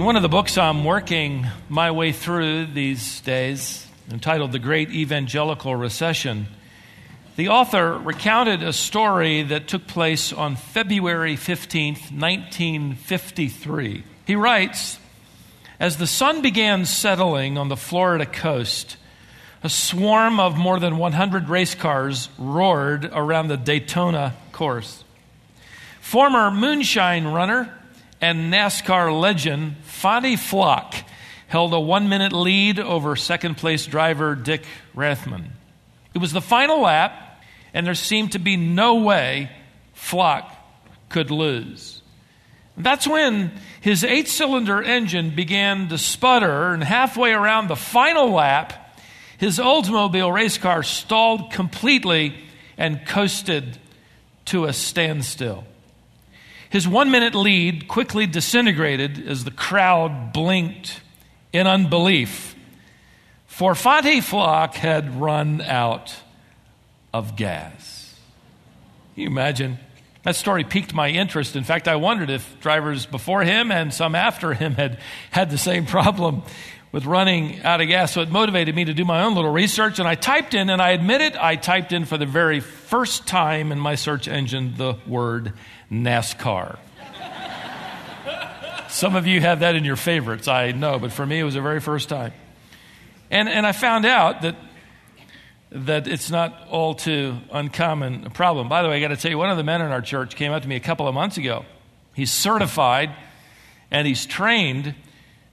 In one of the books I'm working my way through these days, entitled The Great Evangelical Recession, the author recounted a story that took place on February 15th, 1953. He writes As the sun began settling on the Florida coast, a swarm of more than 100 race cars roared around the Daytona course. Former moonshine runner and NASCAR legend Fonty Flock held a one minute lead over second place driver Dick Rathmann. It was the final lap, and there seemed to be no way Flock could lose. That's when his eight cylinder engine began to sputter, and halfway around the final lap, his Oldsmobile race car stalled completely and coasted to a standstill. His one minute lead quickly disintegrated as the crowd blinked in unbelief, for Fonty Flock had run out of gas. Can you imagine? That story piqued my interest. In fact, I wondered if drivers before him and some after him had had the same problem with running out of gas. So it motivated me to do my own little research. And I typed in, and I admit it, I typed in for the very first time in my search engine the word NASCAR. Some of you have that in your favorites, I know, but for me it was the very first time. And, and I found out that, that it's not all too uncommon a problem. By the way, I got to tell you, one of the men in our church came up to me a couple of months ago. He's certified and he's trained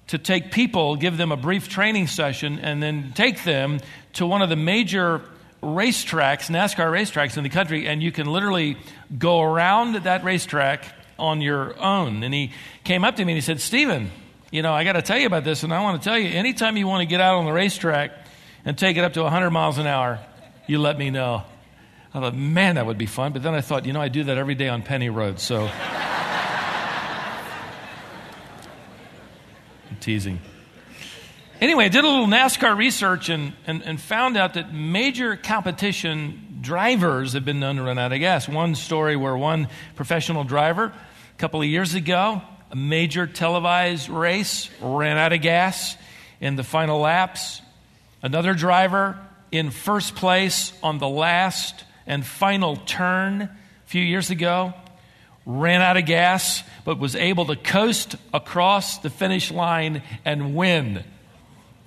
to take people, give them a brief training session, and then take them to one of the major racetracks, NASCAR racetracks in the country, and you can literally go around that racetrack on your own. And he came up to me and he said, Stephen, you know, I got to tell you about this, and I want to tell you anytime you want to get out on the racetrack and take it up to 100 miles an hour, you let me know. I thought, man, that would be fun. But then I thought, you know, I do that every day on Penny Road, so. Teasing. Anyway, I did a little NASCAR research and, and, and found out that major competition drivers have been known to run out of gas. One story where one professional driver a couple of years ago, a major televised race, ran out of gas in the final laps. Another driver in first place on the last and final turn a few years ago ran out of gas but was able to coast across the finish line and win.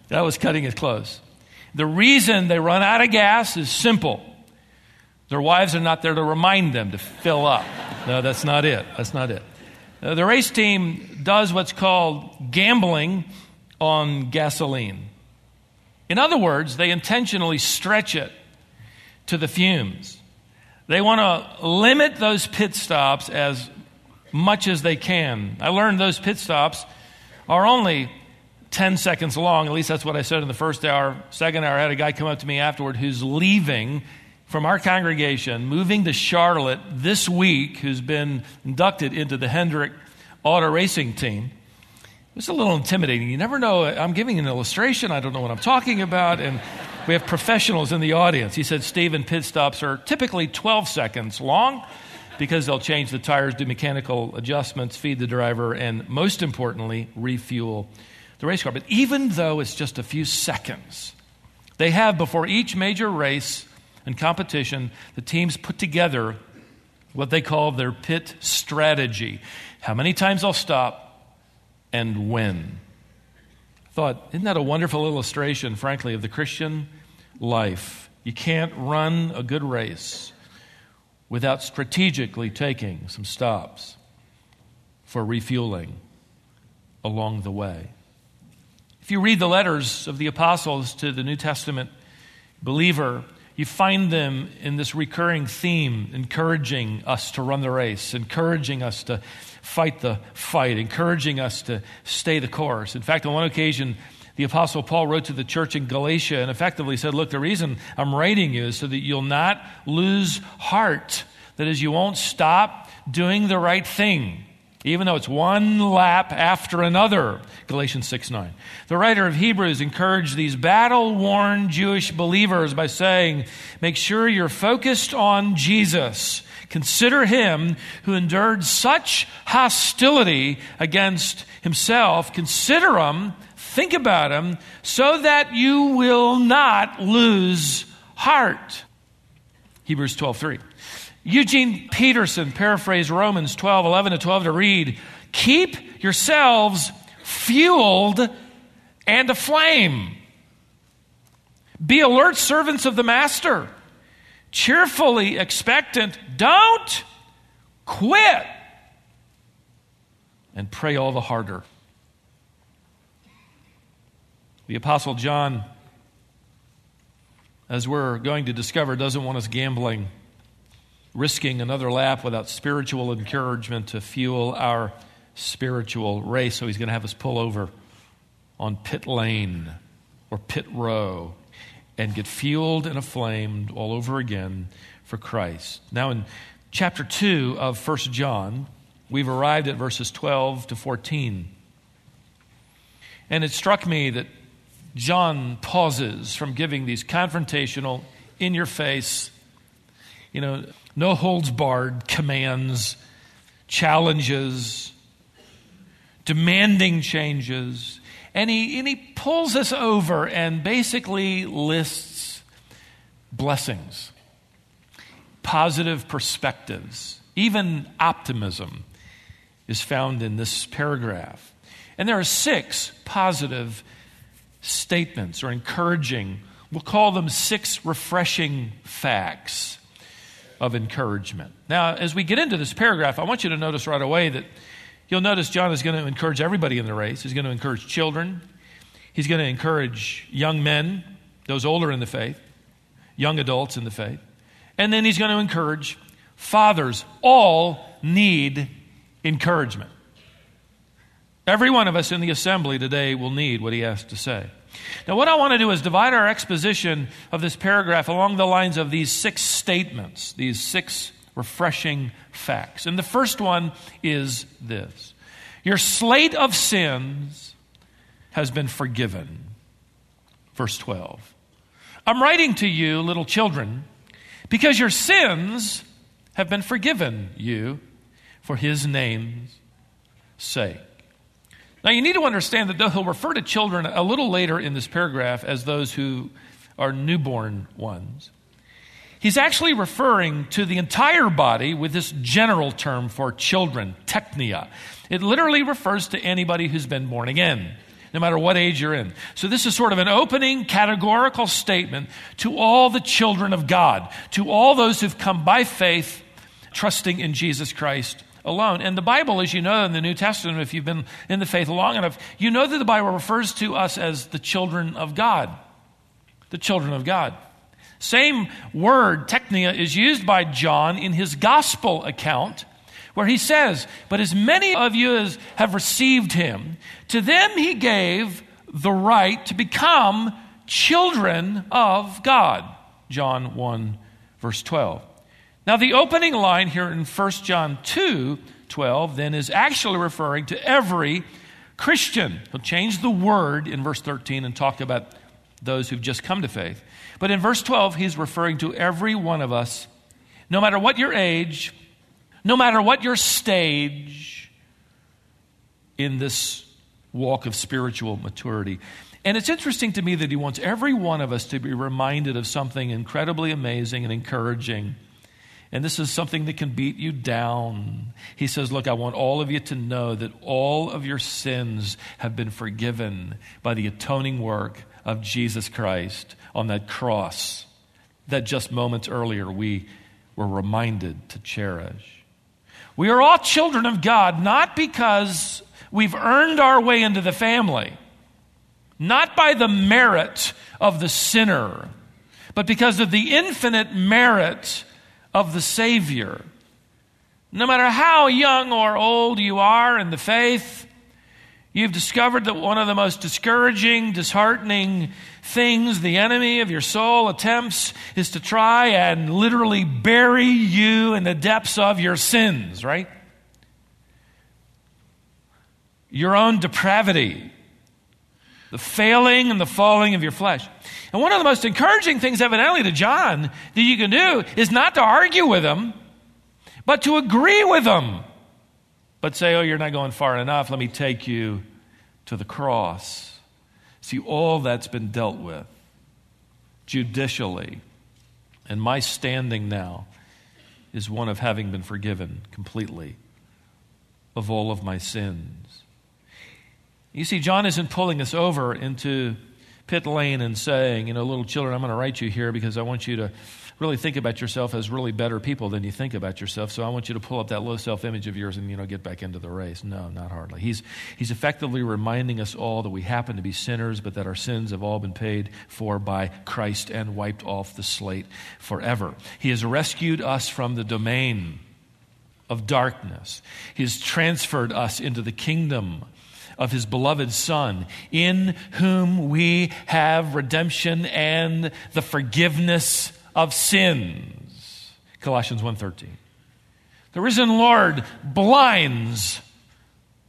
That was cutting it close. The reason they run out of gas is simple. Their wives are not there to remind them to fill up. No, that's not it. That's not it. Uh, the race team does what's called gambling on gasoline. In other words, they intentionally stretch it to the fumes. They want to limit those pit stops as much as they can. I learned those pit stops are only 10 seconds long. At least that's what I said in the first hour. Second hour, I had a guy come up to me afterward who's leaving from our congregation, moving to Charlotte this week, who's been inducted into the Hendrick Auto Racing Team. It's a little intimidating. You never know. I'm giving an illustration. I don't know what I'm talking about. And we have professionals in the audience. He said, Stephen, pit stops are typically 12 seconds long because they'll change the tires, do mechanical adjustments, feed the driver, and most importantly, refuel the race car. But even though it's just a few seconds, they have before each major race and competition, the teams put together what they call their pit strategy. How many times they'll stop and when. Thought, isn't that a wonderful illustration, frankly, of the Christian life? You can't run a good race without strategically taking some stops for refueling along the way. If you read the letters of the apostles to the New Testament believer, you find them in this recurring theme, encouraging us to run the race, encouraging us to fight the fight, encouraging us to stay the course. In fact, on one occasion, the Apostle Paul wrote to the church in Galatia and effectively said, Look, the reason I'm writing you is so that you'll not lose heart. That is, you won't stop doing the right thing. Even though it's one lap after another. Galatians 6 9. The writer of Hebrews encouraged these battle worn Jewish believers by saying, Make sure you're focused on Jesus. Consider him who endured such hostility against himself. Consider him, think about him, so that you will not lose heart. Hebrews 12 3. Eugene Peterson paraphrased Romans 12, 11 to 12 to read, Keep yourselves fueled and aflame. Be alert servants of the master, cheerfully expectant. Don't quit. And pray all the harder. The Apostle John, as we're going to discover, doesn't want us gambling risking another lap without spiritual encouragement to fuel our spiritual race. So he's going to have us pull over on pit lane or pit row and get fueled and aflamed all over again for Christ. Now, in chapter 2 of 1 John, we've arrived at verses 12 to 14. And it struck me that John pauses from giving these confrontational, in your face, you know, no holds barred commands, challenges, demanding changes. And he, and he pulls us over and basically lists blessings, positive perspectives, even optimism is found in this paragraph. And there are six positive statements or encouraging, we'll call them six refreshing facts of encouragement. Now, as we get into this paragraph, I want you to notice right away that you'll notice John is going to encourage everybody in the race. He's going to encourage children, he's going to encourage young men, those older in the faith, young adults in the faith, and then he's going to encourage fathers. All need encouragement. Every one of us in the assembly today will need what he has to say. Now, what I want to do is divide our exposition of this paragraph along the lines of these six statements, these six refreshing facts. And the first one is this Your slate of sins has been forgiven. Verse 12. I'm writing to you, little children, because your sins have been forgiven you for his name's sake. Now, you need to understand that though he'll refer to children a little later in this paragraph as those who are newborn ones, he's actually referring to the entire body with this general term for children, teknia. It literally refers to anybody who's been born again, no matter what age you're in. So, this is sort of an opening categorical statement to all the children of God, to all those who've come by faith, trusting in Jesus Christ alone. And the Bible, as you know in the New Testament, if you've been in the faith long enough, you know that the Bible refers to us as the children of God. The children of God. Same word, teknia, is used by John in his gospel account, where he says, But as many of you as have received him, to them he gave the right to become children of God. John 1, verse 12. Now, the opening line here in 1 John 2 12 then is actually referring to every Christian. He'll change the word in verse 13 and talk about those who've just come to faith. But in verse 12, he's referring to every one of us, no matter what your age, no matter what your stage in this walk of spiritual maturity. And it's interesting to me that he wants every one of us to be reminded of something incredibly amazing and encouraging and this is something that can beat you down. He says, Look, I want all of you to know that all of your sins have been forgiven by the atoning work of Jesus Christ on that cross that just moments earlier we were reminded to cherish. We are all children of God, not because we've earned our way into the family, not by the merit of the sinner, but because of the infinite merit of the Savior. No matter how young or old you are in the faith, you've discovered that one of the most discouraging, disheartening things the enemy of your soul attempts is to try and literally bury you in the depths of your sins, right? your own depravity, the failing and the falling of your flesh. And one of the most encouraging things, evidently, to John that you can do is not to argue with him, but to agree with him. But say, oh, you're not going far enough. Let me take you to the cross. See, all that's been dealt with judicially. And my standing now is one of having been forgiven completely of all of my sins. You see, John isn't pulling us over into pit lane and saying, you know, little children, I'm going to write you here because I want you to really think about yourself as really better people than you think about yourself. So I want you to pull up that low self image of yours and, you know, get back into the race. No, not hardly. He's, he's effectively reminding us all that we happen to be sinners, but that our sins have all been paid for by Christ and wiped off the slate forever. He has rescued us from the domain of darkness, He has transferred us into the kingdom of his beloved Son, in whom we have redemption and the forgiveness of sins. Colossians 1:13. The risen Lord blinds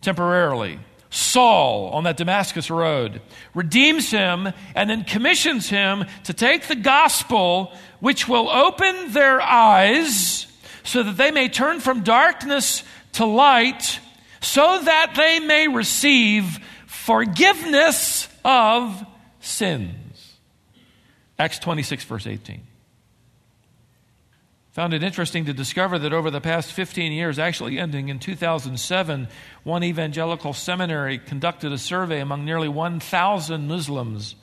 temporarily Saul on that Damascus road, redeems him, and then commissions him to take the gospel, which will open their eyes so that they may turn from darkness to light, so that they may receive forgiveness of sins. Acts 26, verse 18. Found it interesting to discover that over the past 15 years, actually ending in 2007, one evangelical seminary conducted a survey among nearly 1,000 Muslims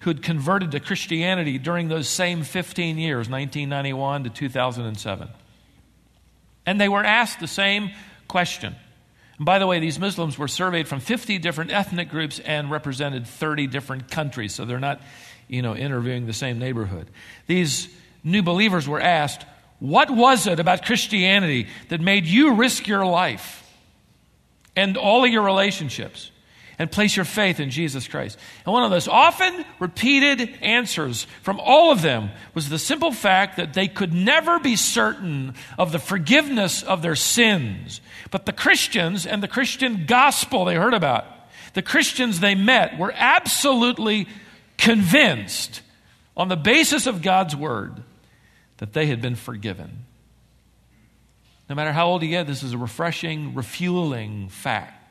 who had converted to Christianity during those same 15 years, 1991 to 2007. And they were asked the same question. And by the way, these Muslims were surveyed from 50 different ethnic groups and represented 30 different countries, so they're not, you know, interviewing the same neighborhood. These new believers were asked, what was it about Christianity that made you risk your life and all of your relationships and place your faith in Jesus Christ? And one of those often repeated answers from all of them was the simple fact that they could never be certain of the forgiveness of their sins. But the Christians and the Christian gospel they heard about, the Christians they met, were absolutely convinced on the basis of God's word that they had been forgiven. No matter how old you get, this is a refreshing, refueling fact.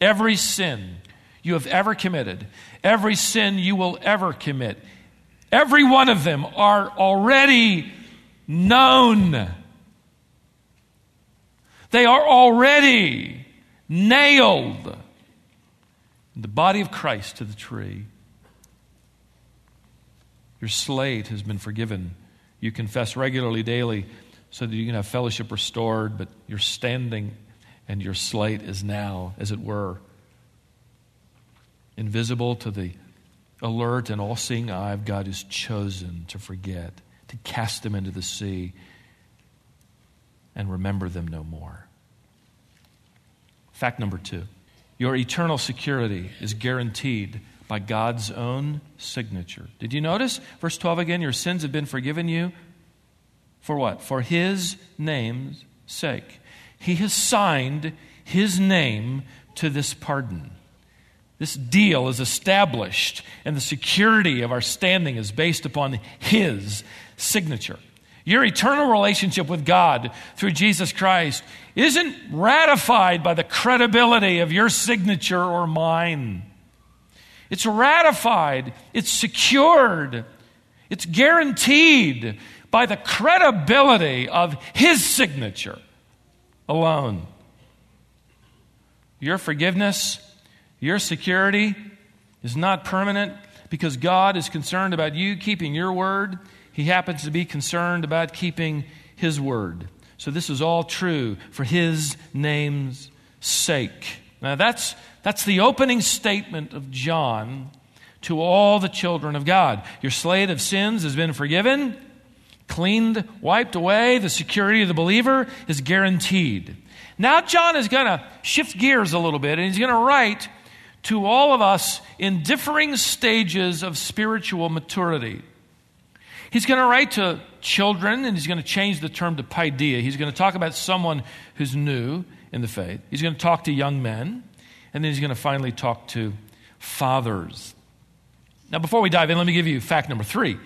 Every sin you have ever committed, every sin you will ever commit, every one of them are already known. They are already nailed the body of Christ to the tree. Your slate has been forgiven you confess regularly daily so that you can have fellowship restored, but you're standing and your slate is now, as it were, invisible to the alert and all seeing eye of God who's chosen to forget, to cast them into the sea and remember them no more. Fact number two your eternal security is guaranteed by God's own signature. Did you notice? Verse 12 again, your sins have been forgiven you. For what? For his name's sake. He has signed his name to this pardon. This deal is established, and the security of our standing is based upon his signature. Your eternal relationship with God through Jesus Christ isn't ratified by the credibility of your signature or mine. It's ratified, it's secured, it's guaranteed by the credibility of His signature alone. Your forgiveness, your security is not permanent because God is concerned about you keeping your word. He happens to be concerned about keeping His word. So this is all true for His name's sake. Now that's that's the opening statement of John to all the children of God. Your slate of sins has been forgiven, cleaned, wiped away. The security of the believer is guaranteed. Now, John is going to shift gears a little bit and he's going to write to all of us in differing stages of spiritual maturity. He's going to write to children and he's going to change the term to paideia. He's going to talk about someone who's new in the faith. He's going to talk to young men. And then he's going to finally talk to fathers. Now, before we dive in, let me give you fact number three.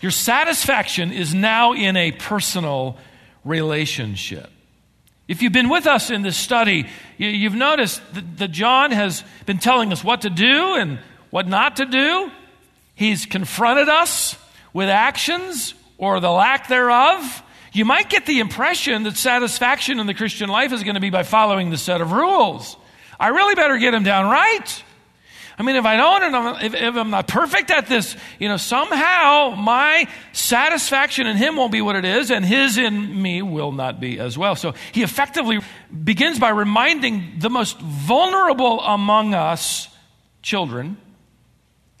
Your satisfaction is now in a personal relationship. If you've been with us in this study, you've noticed that John has been telling us what to do and what not to do. He's confronted us with actions or the lack thereof. You might get the impression that satisfaction in the Christian life is going to be by following the set of rules. I really better get him down right. I mean, if I don't, and if, if, I'm not perfect at this, you know, somehow my satisfaction in Him won't be what it is, and His in me will not be as well. So he effectively begins by reminding the most vulnerable among us, children,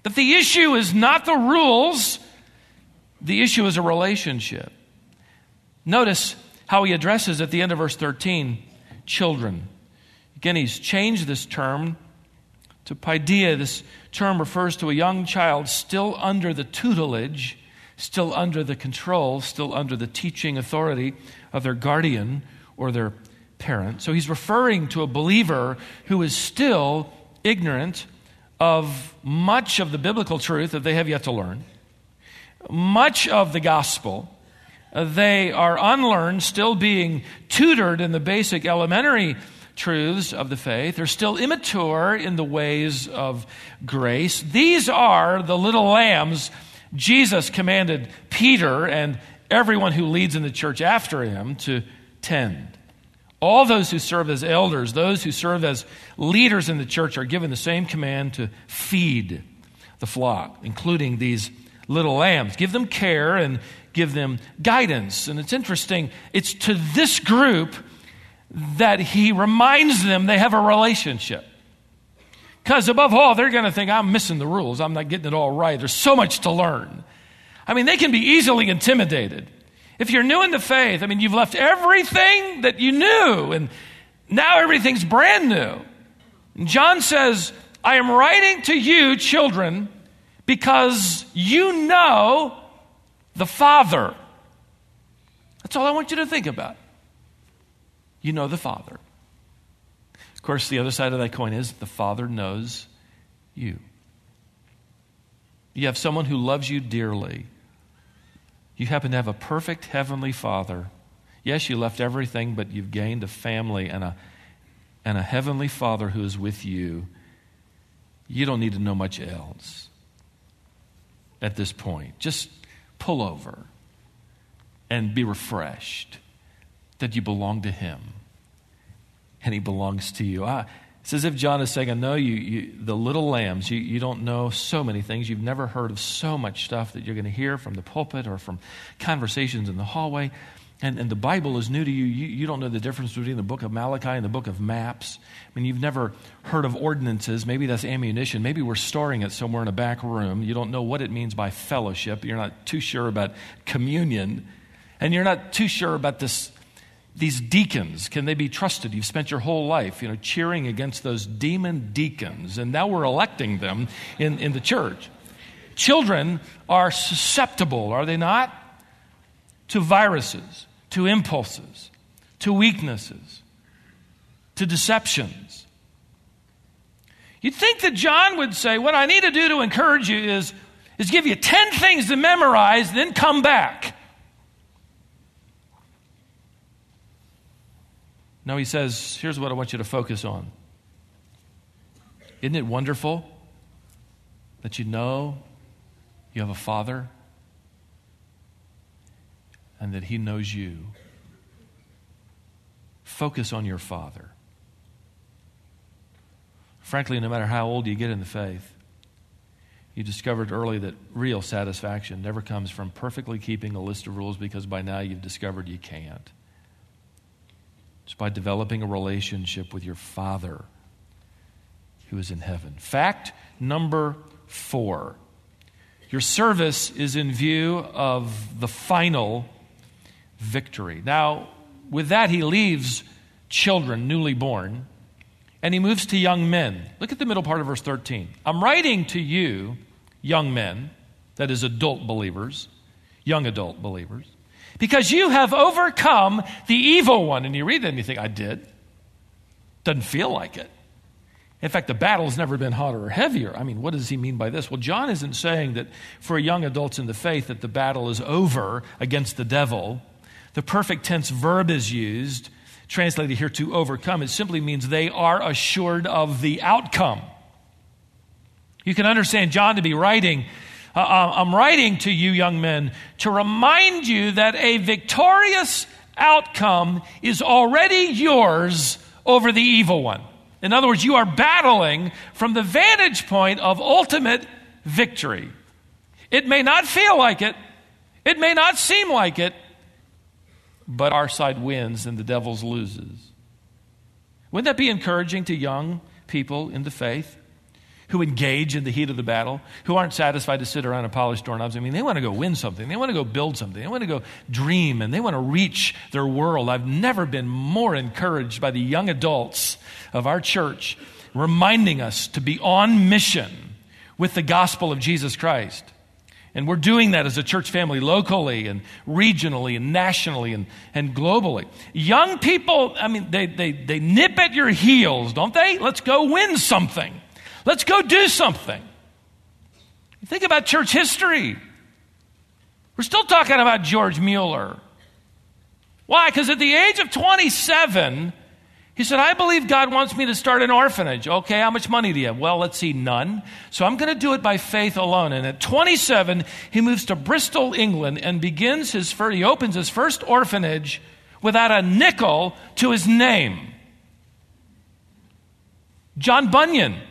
that the issue is not the rules, the issue is a relationship. Notice how he addresses at the end of verse 13 children. Again, he's changed this term to paideia. This term refers to a young child still under the tutelage, still under the control, still under the teaching authority of their guardian or their parent. So he's referring to a believer who is still ignorant of much of the biblical truth that they have yet to learn, much of the gospel. They are unlearned, still being tutored in the basic elementary truths of the faith. They're still immature in the ways of grace. These are the little lambs Jesus commanded Peter and everyone who leads in the church after him to tend. All those who serve as elders, those who serve as leaders in the church, are given the same command to feed the flock, including these little lambs. Give them care and give them guidance. And it's interesting, it's to this group that he reminds them they have a relationship. Because above all, they're going to think, I'm missing the rules. I'm not getting it all right. There's so much to learn. I mean, they can be easily intimidated. If you're new in the faith, I mean, you've left everything that you knew, and now everything's brand new. John says, I am writing to you, children, because you know the Father. That's all I want you to think about you know the Father. Of course, the other side of that coin is the Father knows you. You have someone who loves you dearly. You happen to have a perfect heavenly Father. Yes, you left everything, but you've gained a family and a, and a heavenly Father who is with you. You don't need to know much else at this point. Just pull over and be refreshed that you belong to Him and He belongs to you. Ah, it's as if John is saying, I know you, you the little lambs, you, you don't know so many things. You've never heard of so much stuff that you're going to hear from the pulpit or from conversations in the hallway. And, and the Bible is new to you. you. You don't know the difference between the book of Malachi and the book of maps. I mean, you've never heard of ordinances. Maybe that's ammunition. Maybe we're storing it somewhere in a back room. You don't know what it means by fellowship. You're not too sure about communion. And you're not too sure about this these deacons can they be trusted? You've spent your whole life you know cheering against those demon deacons and now we're electing them in, in the church. Children are susceptible are they not? To viruses to impulses to weaknesses to deceptions. You'd think that john would say what i need to do to encourage you is is give you 10 things to memorize then come back No, he says, here's what I want you to focus on. Isn't it wonderful that you know you have a father and that he knows you? Focus on your father. Frankly, no matter how old you get in the faith, you discovered early that real satisfaction never comes from perfectly keeping a list of rules because by now you've discovered you can't. It's by developing a relationship with your Father who is in heaven. Fact number four your service is in view of the final victory. Now, with that, he leaves children newly born and he moves to young men. Look at the middle part of verse 13. I'm writing to you, young men, that is, adult believers, young adult believers because you have overcome the evil one. And you read that and you think, I did. Doesn't feel like it. In fact, the battle has never been hotter or heavier. I mean, what does he mean by this? Well, John isn't saying that for young adults in the faith that the battle is over against the devil. The perfect tense verb is used, translated here to overcome. It simply means they are assured of the outcome. You can understand John to be writing, Uh, um, I'm writing to you, young men, to remind you that a victorious outcome is already yours over the evil one. In other words, you are battling from the vantage point of ultimate victory. It may not feel like it, it may not seem like it, but our side wins and the devil's loses. Wouldn't that be encouraging to young people in the faith who engage in the heat of the battle, who aren't satisfied to sit around and polish doorknobs? I mean, they want to go win something, they want to go build something, they want to go dream, and they want to reach their world. I've never been more encouraged by the young adults of our church reminding us to be on mission with the gospel of Jesus Christ. And we're doing that as a church family locally and regionally and nationally and, and globally. Young people, I mean, they, they, they nip at your heels, don't they? Let's go win something. Let's go do something. think about church history. We're still talking about George Mueller. Why? Because at the age of 27, he said, I believe God wants me to start an orphanage. Okay, how much money do you have? Well, let's see, none. So I'm going to do it by faith alone. And at 27, he moves to Bristol, England, and begins his first, he opens his first orphanage without a nickel to his name. John Bunyan,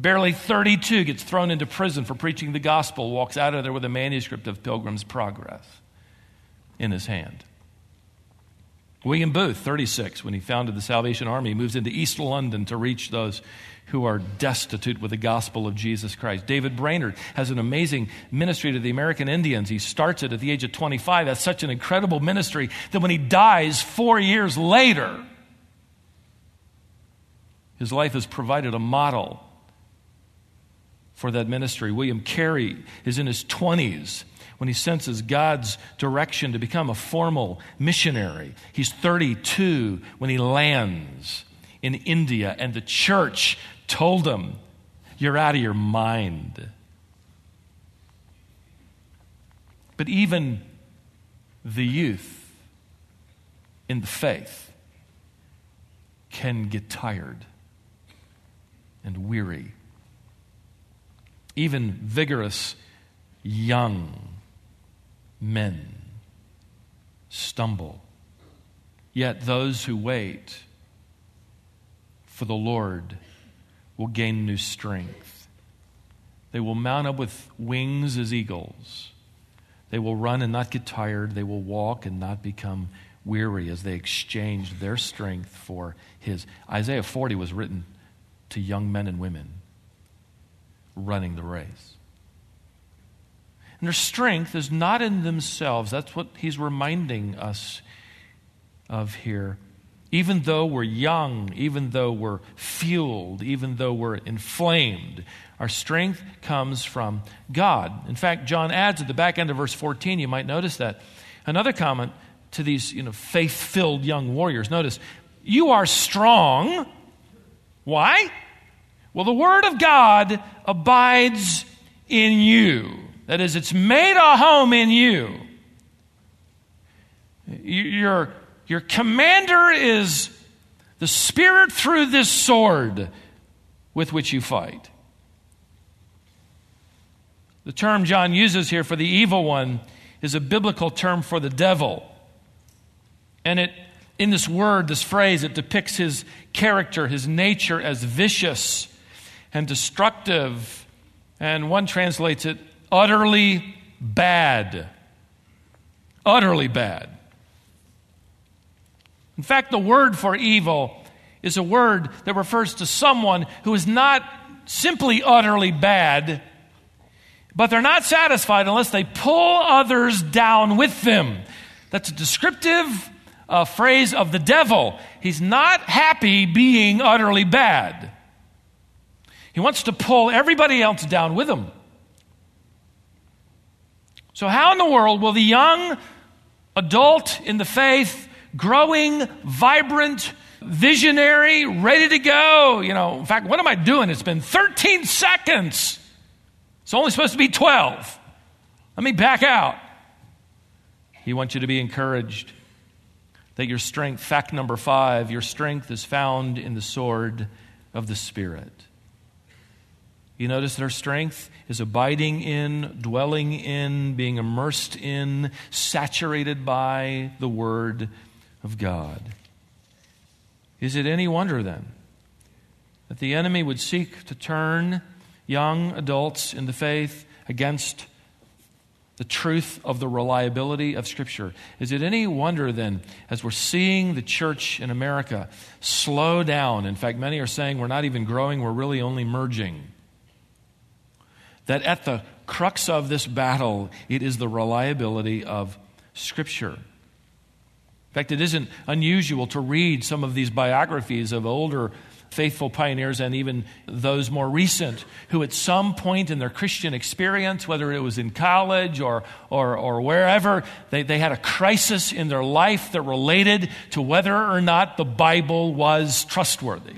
barely 32, gets thrown into prison for preaching the gospel, walks out of there with a manuscript of Pilgrim's Progress in his hand. William Booth, 36, when he founded the Salvation Army, moves into East London to reach those who are destitute with the gospel of Jesus Christ. David Brainerd has an amazing ministry to the American Indians. He starts it at the age of 25. That's such an incredible ministry that when he dies four years later, his life has provided a model for that ministry. William Carey is in his 20s when he senses God's direction to become a formal missionary. He's 32 when he lands in India, and the church told him, You're out of your mind. But even the youth in the faith can get tired and weary. Even vigorous young men stumble. Yet those who wait for the Lord will gain new strength. They will mount up with wings as eagles. They will run and not get tired. They will walk and not become weary as they exchange their strength for His. Isaiah 40 was written to young men and women running the race. And their strength is not in themselves. That's what he's reminding us of here. Even though we're young, even though we're fueled, even though we're inflamed, our strength comes from God. In fact, John adds at the back end of verse 14, you might notice that. Another comment to these you know, faith filled young warriors. Notice, you are strong. Why? Well, the Word of God abides in you. That is, it's made a home in you. Your, your commander is the Spirit through this sword with which you fight. The term John uses here for the evil one is a biblical term for the devil. And it, in this word, this phrase, it depicts his character, his nature as vicious and destructive. And one translates it utterly bad. Utterly bad. In fact, the word for evil is a word that refers to someone who is not simply utterly bad, but they're not satisfied unless they pull others down with them. That's a descriptive uh, phrase of the devil. He's not happy being utterly bad. He wants to pull everybody else down with him. So, how in the world will the young adult in the faith, growing, vibrant, visionary, ready to go. You know, in fact, what am I doing? It's been 13 seconds. It's only supposed to be 12. Let me back out. He wants you to be encouraged that your strength, fact number five, your strength is found in the sword of the Spirit. You notice that our strength is abiding in, dwelling in, being immersed in, saturated by the Word of God. Is it any wonder then that the enemy would seek to turn young adults in the faith against the truth of the reliability of Scripture. Is it any wonder then, as we're seeing the church in America slow down? In fact, many are saying we're not even growing, we're really only merging. That at the crux of this battle, it is the reliability of Scripture. In fact, it isn't unusual to read some of these biographies of older faithful pioneers and even those more recent who, at some point in their Christian experience, whether it was in college or, or, or wherever, they, they had a crisis in their life that related to whether or not the Bible was trustworthy.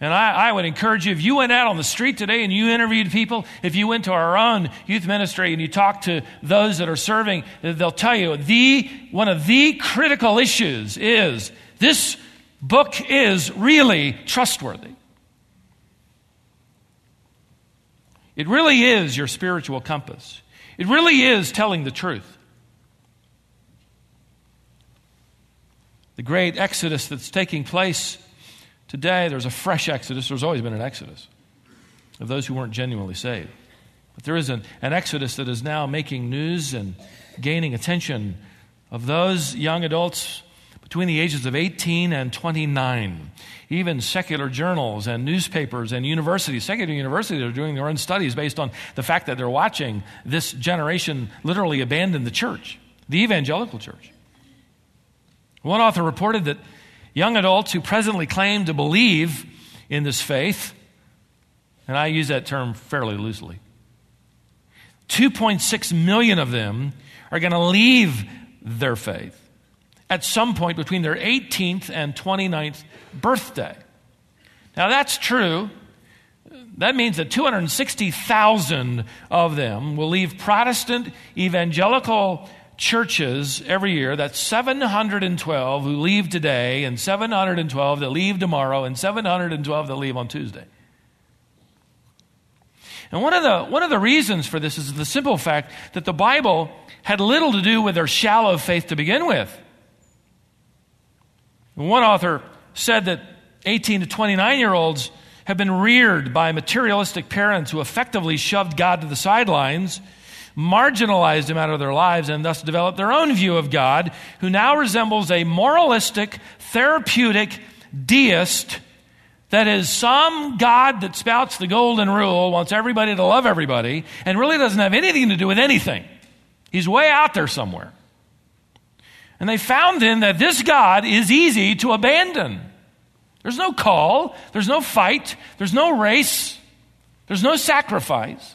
And I, I, would encourage you, if you went out on the street today and you interviewed people, if you went to our own youth ministry and you talked to those that are serving, they'll tell you the, one of the critical issues is this book is really trustworthy. It really is your spiritual compass. It really is telling the truth. The great exodus that's taking place today, there's a fresh exodus. There's always been an exodus of those who weren't genuinely saved. But there is an, an exodus that is now making news and gaining attention of those young adults between the ages of 18 and 29. Even secular journals and newspapers and universities, secular universities are doing their own studies based on the fact that they're watching this generation literally abandon the church, the evangelical church. One author reported that young adults who presently claim to believe in this faith, and I use that term fairly loosely, 2.6 million of them are going to leave their faith at some point between their 18th and 29th birthday. Now, that's true. That means that 260,000 of them will leave Protestant evangelical churches every year. That's 712 who leave today, and 712 that leave tomorrow, and 712 that leave on Tuesday. And one of, the, one of the reasons for this is the simple fact that the Bible had little to do with their shallow faith to begin with. One author said that 18 to 29 year olds have been reared by materialistic parents who effectively shoved God to the sidelines, marginalized him out of their lives, and thus developed their own view of God, who now resembles a moralistic, therapeutic deist that is some God that spouts the golden rule, wants everybody to love everybody, and really doesn't have anything to do with anything. He's way out there somewhere. And they found then that this God is easy to abandon. There's no call, there's no fight, there's no race, there's no sacrifice.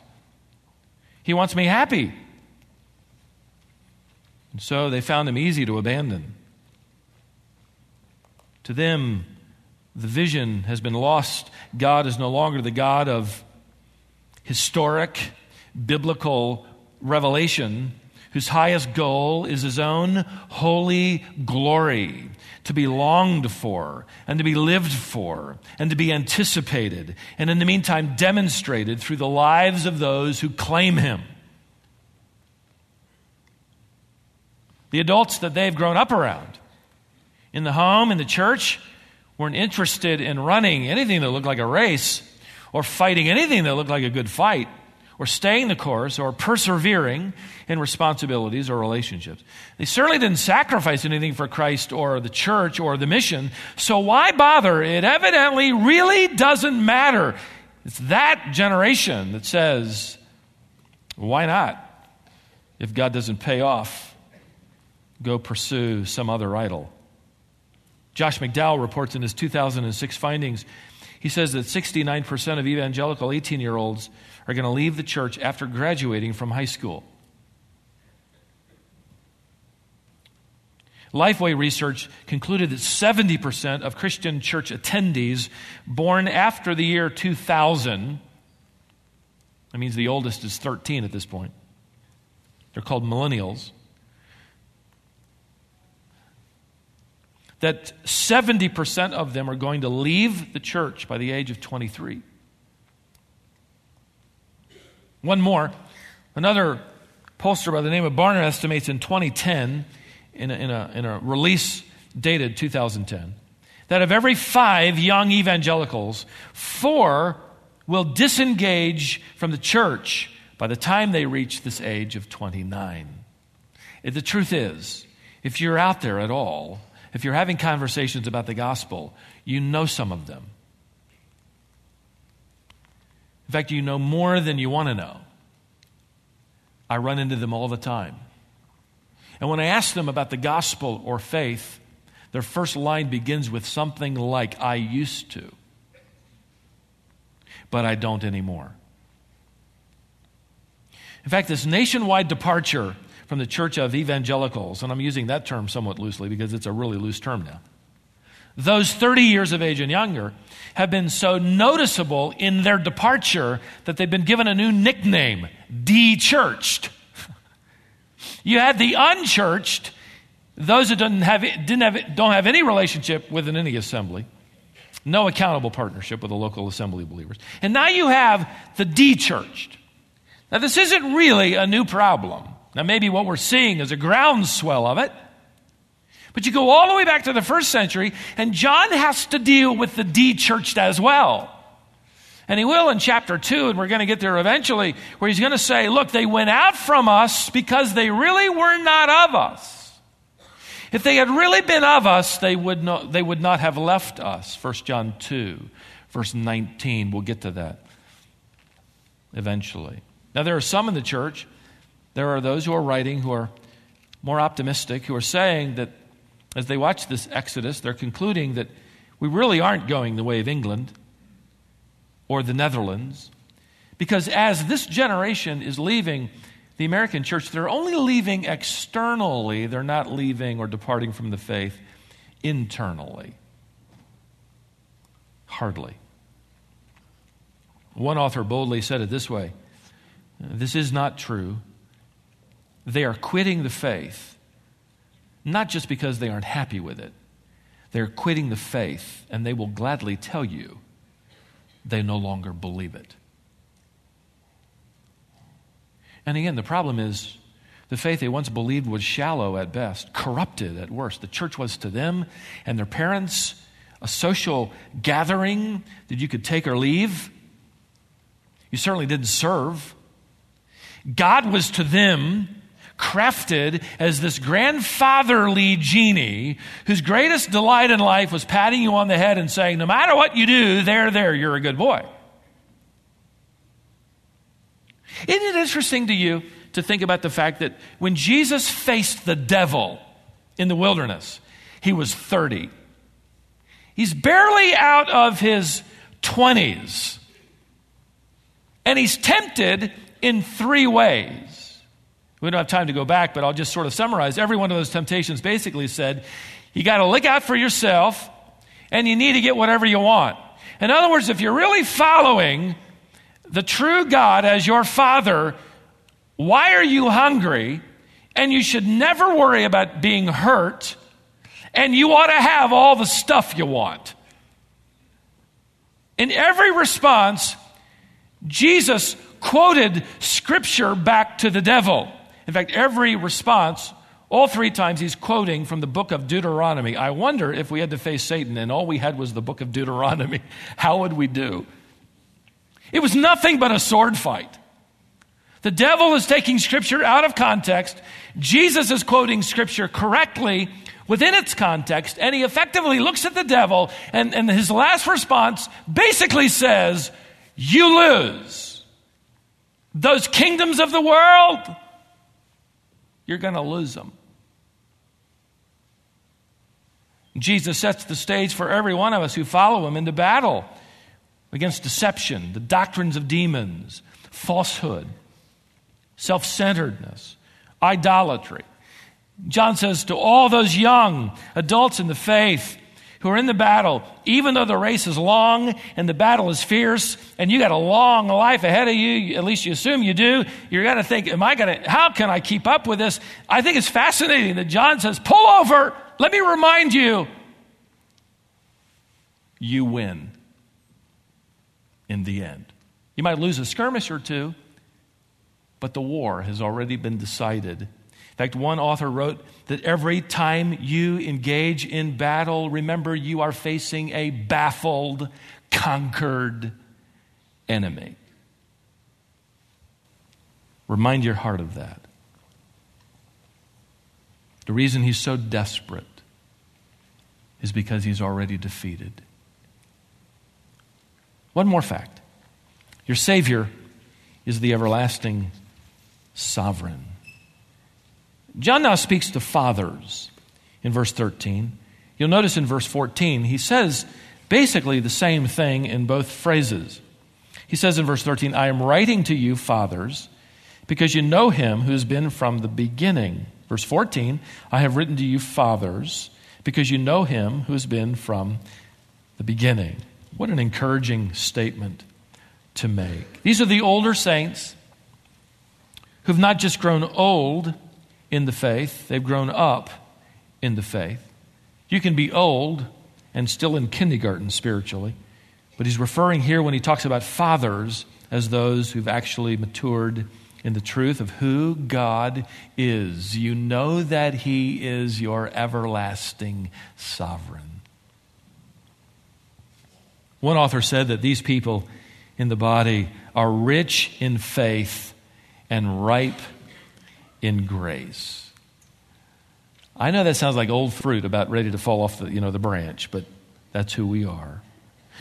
He wants me happy. And so they found him easy to abandon. To them, the vision has been lost. God is no longer the God of historic biblical revelation whose highest goal is his own holy glory to be longed for and to be lived for and to be anticipated, and in the meantime demonstrated through the lives of those who claim him. The adults that they've grown up around in the home, in the church, weren't interested in running anything that looked like a race or fighting anything that looked like a good fight or staying the course or persevering in responsibilities or relationships. They certainly didn't sacrifice anything for Christ or the church or the mission, so why bother? It evidently really doesn't matter. It's that generation that says, why not? If God doesn't pay off, go pursue some other idol. Josh McDowell reports in his 2006 findings, he says that 69% of evangelical 18 year olds are going to leave the church after graduating from high school. Lifeway research concluded that 70% of Christian church attendees born after the year 2000, that means the oldest is 13 at this point, they're called millennials, that 70% of them are going to leave the church by the age of 23. One more. Another pollster by the name of Barna estimates in 2010, in a, in a, in a release dated 2010, that of every five young evangelicals, four will disengage from the church by the time they reach this age of 29. The truth is, if you're out there at all, if you're having conversations about the gospel, you know some of them. In fact, you know more than you want to know. I run into them all the time. And when I ask them about the gospel or faith, their first line begins with something like, I used to, but I don't anymore. In fact, this nationwide departure from the church of evangelicals, and I'm using that term somewhat loosely because it's a really loose term now. Those 30 years of age and younger have been so noticeable in their departure that they've been given a new nickname, de-churched. You had the unchurched, those that didn't have, didn't have, don't have any relationship with any assembly, no accountable partnership with a local assembly believers. And now you have the de-churched. Now, this isn't really a new problem. Now, maybe what we're seeing is a groundswell of it. But you go all the way back to the first century, and John has to deal with the de churched as well. And he will in chapter 2, and we're going to get there eventually, where he's going to say, Look, they went out from us because they really were not of us. If they had really been of us, they would not, they would not have left us. 1 John 2, verse 19. We'll get to that eventually. Now, there are some in the church, there are those who are writing who are more optimistic, who are saying that as they watch this Exodus, they're concluding that we really aren't going the way of England or the Netherlands. Because as this generation is leaving the American church, they're only leaving externally, they're not leaving or departing from the faith internally. Hardly. One author boldly said it this way this is not true. They are quitting the faith, not just because they aren't happy with it. They're quitting the faith, and they will gladly tell you they no longer believe it. And again, the problem is the faith they once believed was shallow at best, corrupted at worst. The church was to them and their parents a social gathering that you could take or leave. You certainly didn't serve. God was to them crafted as this grandfatherly genie whose greatest delight in life was patting you on the head and saying, No matter what you do, there, there, you're a good boy. Isn't it interesting to you to think about the fact that when Jesus faced the devil in the wilderness, he was 30? He's barely out of his 20s. And he's tempted in three ways. We don't have time to go back, but I'll just sort of summarize. Every one of those temptations basically said, you got to look out for yourself and you need to get whatever you want. In other words, if you're really following the true God as your father, why are you hungry? And you should never worry about being hurt. And you ought to have all the stuff you want. In every response, Jesus quoted scripture back to the devil. In fact, every response, all three times, he's quoting from the book of Deuteronomy. I wonder if we had to face Satan and all we had was the book of Deuteronomy, how would we do? It was nothing but a sword fight. The devil is taking scripture out of context. Jesus is quoting scripture correctly within its context, and he effectively looks at the devil, and, and his last response basically says, You lose. Those kingdoms of the world, you're going to lose them. Jesus sets the stage for every one of us who follow him into battle against deception, the doctrines of demons, falsehood, self centeredness, idolatry. John says to all those young adults in the faith who are in the battle, even though the race is long and the battle is fierce and you got a long life ahead of you, at least you assume you do, you're going to think, am I going to, how can I keep up with this? I think it's fascinating that John says, pull over, let me remind you, you win in the end. You might lose a skirmish or two, but the war has already been decided. In fact, one author wrote that every time you engage in battle, remember you are facing a baffled, conquered enemy. Remind your heart of that. The reason he's so desperate is because he's already defeated. One more fact your Savior is the everlasting sovereign. John now speaks to fathers in verse 13. You'll notice in verse 14, he says basically the same thing in both phrases. He says in verse 13, I am writing to you, fathers, because you know him who has been from the beginning. Verse 14, I have written to you, fathers, because you know him who has been from the beginning. What an encouraging statement to make. These are the older saints who've not just grown old in the faith, they've grown up in the faith. You can be old and still in kindergarten spiritually, but he's referring here when he talks about fathers as those who've actually matured in the truth of who God is. You know that he is your everlasting sovereign. One author said that these people in the body are rich in faith and ripe in grace. I know that sounds like old fruit about ready to fall off the, you know, the branch, but that's who we are.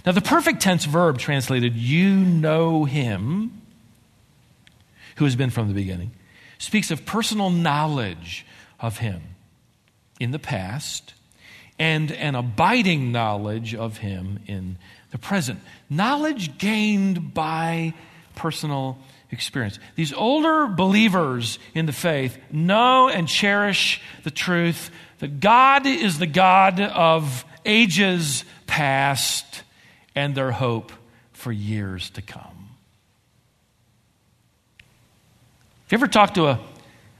Now, the perfect tense verb translated, you know him, who has been from the beginning, speaks of personal knowledge of him in the past and an abiding knowledge of him in the present. Knowledge gained by personal experience. These older believers in the faith know and cherish the truth that God is the God of ages past and their hope for years to come. Have you ever talked to a,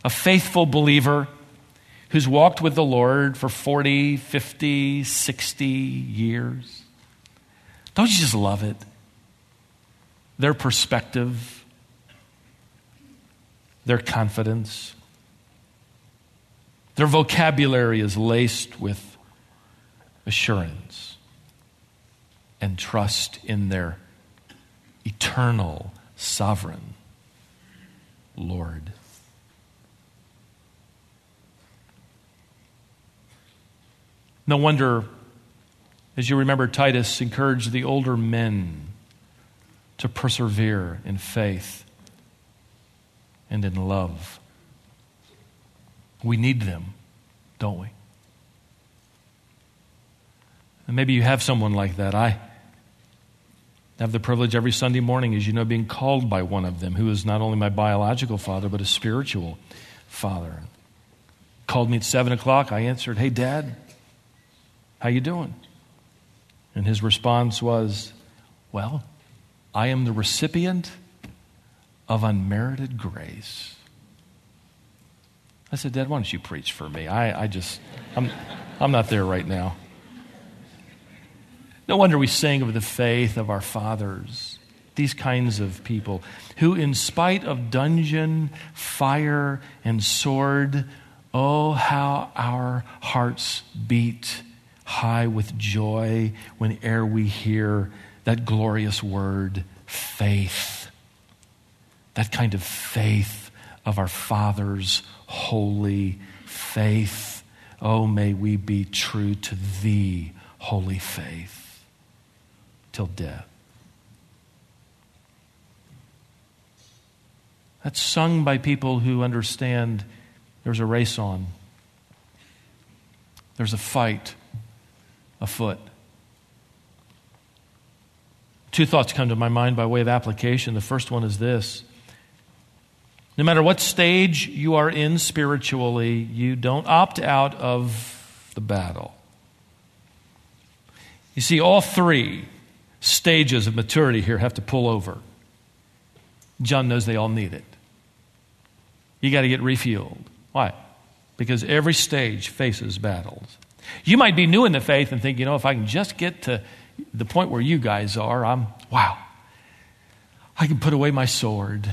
a faithful believer who's walked with the Lord for 40, 50, 60 years? Don't you just love it? Their perspective their confidence. Their vocabulary is laced with assurance and trust in their eternal sovereign Lord. No wonder, as you remember, Titus encouraged the older men to persevere in faith and in love. We need them, don't we? And maybe you have someone like that. I have the privilege every Sunday morning, as you know, being called by one of them who is not only my biological father, but a spiritual father. Called me at seven o'clock. I answered, Hey, Dad, how you doing? And his response was, Well, I am the recipient of unmerited grace. I said, Dad, why don't you preach for me? I, I just, I'm, I'm not there right now. No wonder we sing of the faith of our fathers, these kinds of people who, in spite of dungeon, fire, and sword, oh, how our hearts beat high with joy whene'er we hear that glorious word, faith that kind of faith of our Father's holy faith. Oh, may we be true to thee, holy faith, till death. That's sung by people who understand there's a race on, there's a fight afoot. Two thoughts come to my mind by way of application. The first one is this No matter what stage you are in spiritually, you don't opt out of the battle. You see, all three stages of maturity here have to pull over. John knows they all need it. You got to get refueled. Why? Because every stage faces battles. You might be new in the faith and think, you know, if I can just get to the point where you guys are, I'm, wow, I can put away my sword.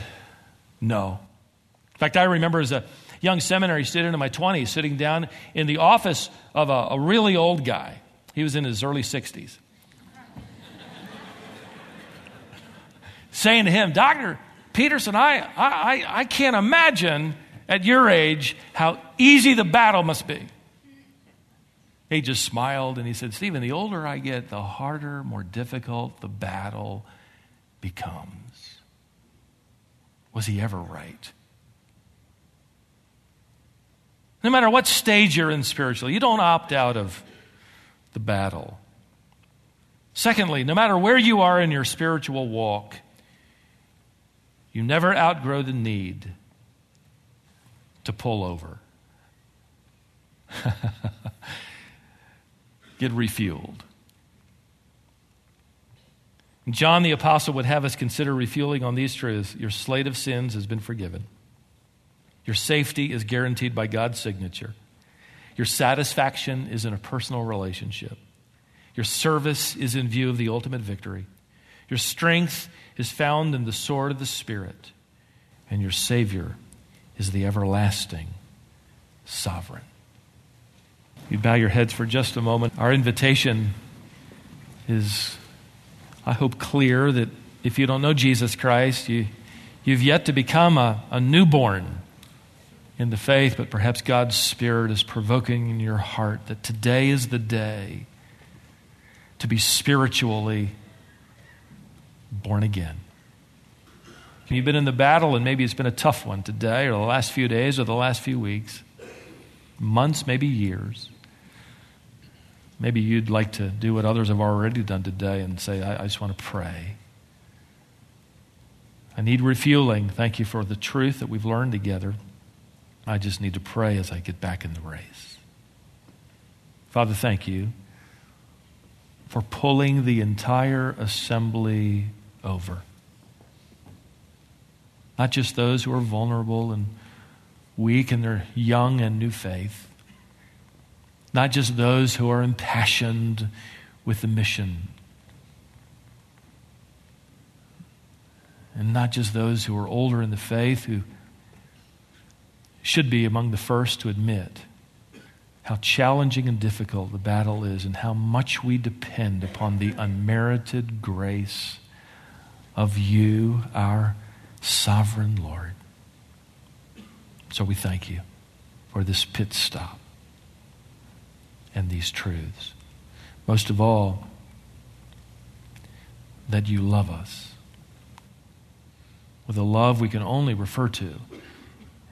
No. In fact, I remember as a young seminary student in my 20s sitting down in the office of a, a really old guy. He was in his early 60s. saying to him, Doctor Peterson, I, I, I can't imagine at your age how easy the battle must be. He just smiled and he said, Stephen, the older I get, the harder, more difficult the battle becomes. Was he ever right? No matter what stage you're in spiritually, you don't opt out of the battle. Secondly, no matter where you are in your spiritual walk, you never outgrow the need to pull over. Get refueled. John the Apostle would have us consider refueling on these truths. Your slate of sins has been forgiven. Your safety is guaranteed by God's signature. Your satisfaction is in a personal relationship. Your service is in view of the ultimate victory. Your strength is found in the sword of the Spirit. And your Savior is the everlasting sovereign. You bow your heads for just a moment. Our invitation is, I hope, clear that if you don't know Jesus Christ, you, you've yet to become a, a newborn in the faith, but perhaps God's Spirit is provoking in your heart that today is the day to be spiritually born again. You've been in the battle, and maybe it's been a tough one today, or the last few days, or the last few weeks, months, maybe years. Maybe you'd like to do what others have already done today and say, I, I just want to pray. I need refueling. Thank you for the truth that we've learned together. I just need to pray as I get back in the race. Father, thank you for pulling the entire assembly over. Not just those who are vulnerable and weak in their young and new faith. Not just those who are impassioned with the mission. And not just those who are older in the faith who should be among the first to admit how challenging and difficult the battle is and how much we depend upon the unmerited grace of you, our sovereign Lord. So we thank you for this pit stop and these truths. Most of all, that you love us with a love we can only refer to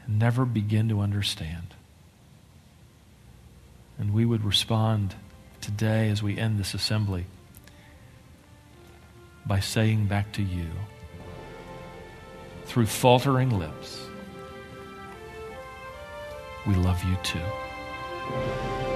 and never begin to understand. And we would respond today as we end this assembly by saying back to you through faltering lips, we love you too.